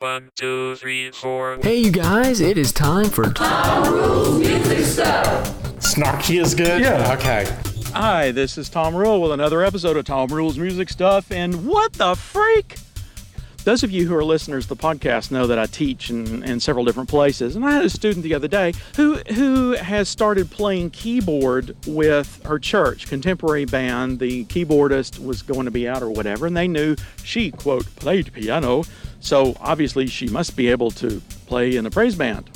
One, two, three, four. Hey, you guys, it is time for Tom Rule's Music Stuff. Snarky is good? Yeah. Okay. Hi, this is Tom Rule with another episode of Tom Rule's Music Stuff. And what the freak? Those of you who are listeners to the podcast know that I teach in, in several different places. And I had a student the other day who, who has started playing keyboard with her church, contemporary band. The keyboardist was going to be out or whatever, and they knew she, quote, played piano. So obviously she must be able to play in a praise band.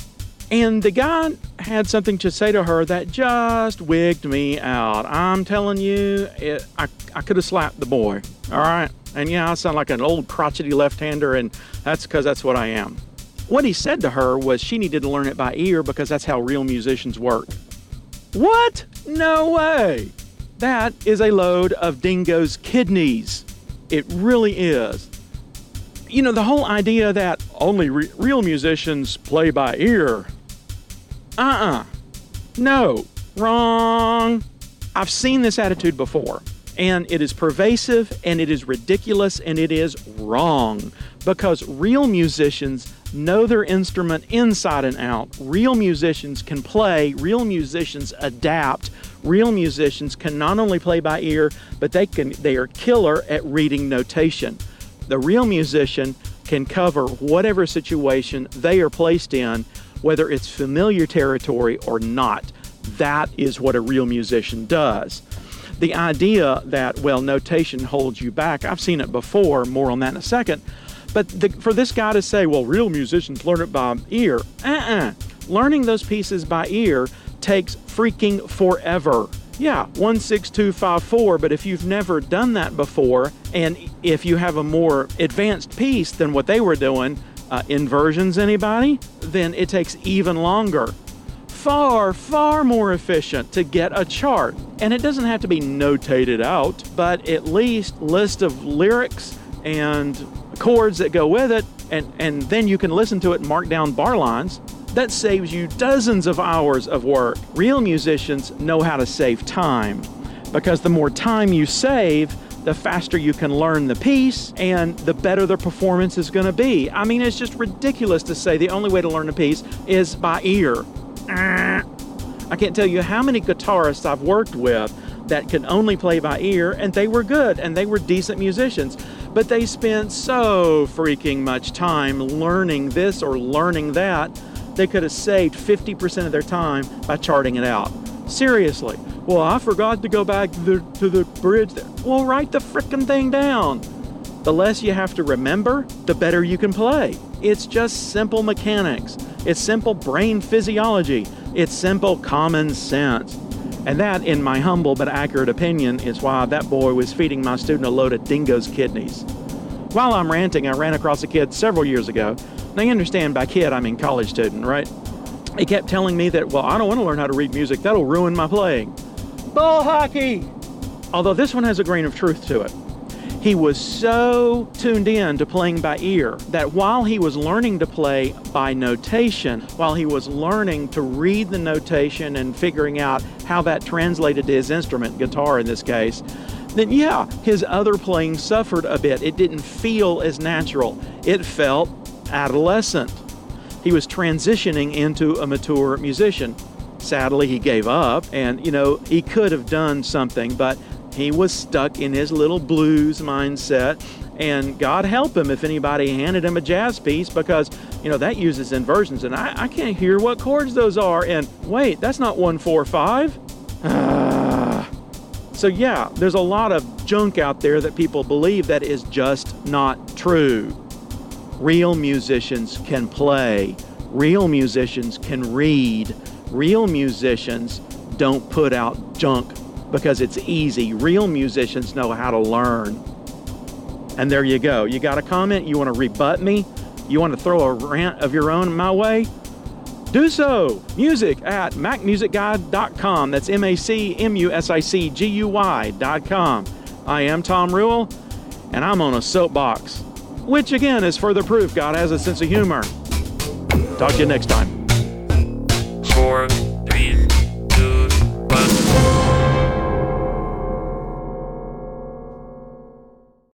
And the guy had something to say to her that just wigged me out. I'm telling you, it, I, I could have slapped the boy. All right. And yeah, I sound like an old crotchety left hander, and that's because that's what I am. What he said to her was she needed to learn it by ear because that's how real musicians work. What? No way. That is a load of dingo's kidneys. It really is. You know, the whole idea that only re- real musicians play by ear. Uh uh No. Wrong. I've seen this attitude before, and it is pervasive, and it is ridiculous, and it is wrong because real musicians know their instrument inside and out. Real musicians can play, real musicians adapt. Real musicians can not only play by ear, but they can they are killer at reading notation. The real musician can cover whatever situation they are placed in, whether it's familiar territory or not. That is what a real musician does. The idea that, well, notation holds you back, I've seen it before, more on that in a second. But the, for this guy to say, well, real musicians learn it by ear, uh uh Learning those pieces by ear takes freaking forever. Yeah, 16254, but if you've never done that before, and if you have a more advanced piece than what they were doing, uh, inversions, anybody? Then it takes even longer. Far, far more efficient to get a chart. And it doesn't have to be notated out, but at least list of lyrics and chords that go with it, and, and then you can listen to it and mark down bar lines. That saves you dozens of hours of work. Real musicians know how to save time because the more time you save, the faster you can learn the piece and the better the performance is going to be. I mean, it's just ridiculous to say the only way to learn a piece is by ear. I can't tell you how many guitarists I've worked with that could only play by ear and they were good and they were decent musicians. But they spent so freaking much time learning this or learning that, they could have saved 50% of their time by charting it out. Seriously. Well, I forgot to go back to the, to the bridge. There. Well, write the frickin' thing down. The less you have to remember, the better you can play. It's just simple mechanics. It's simple brain physiology. It's simple common sense. And that, in my humble but accurate opinion, is why that boy was feeding my student a load of dingo's kidneys. While I'm ranting, I ran across a kid several years ago. Now, you understand by kid, I mean college student, right? He kept telling me that, well, I don't want to learn how to read music. That'll ruin my playing. Bull hockey! Although this one has a grain of truth to it. He was so tuned in to playing by ear that while he was learning to play by notation, while he was learning to read the notation and figuring out how that translated to his instrument, guitar in this case, then yeah, his other playing suffered a bit. It didn't feel as natural. It felt adolescent. He was transitioning into a mature musician. Sadly, he gave up, and you know, he could have done something, but he was stuck in his little blues mindset. And God help him if anybody handed him a jazz piece because, you know, that uses inversions, and I, I can't hear what chords those are. And wait, that's not 145. Ah. So, yeah, there's a lot of junk out there that people believe that is just not true. Real musicians can play, real musicians can read, real musicians don't put out junk because it's easy. Real musicians know how to learn. And there you go. You got a comment? You want to rebut me? You want to throw a rant of your own my way? Do so. Music at macmusicguy.com. That's M A C M U S I C G U Y.com. I am Tom Rule, and I'm on a soapbox, which again is further proof God has a sense of humor. Talk to you next time. Four,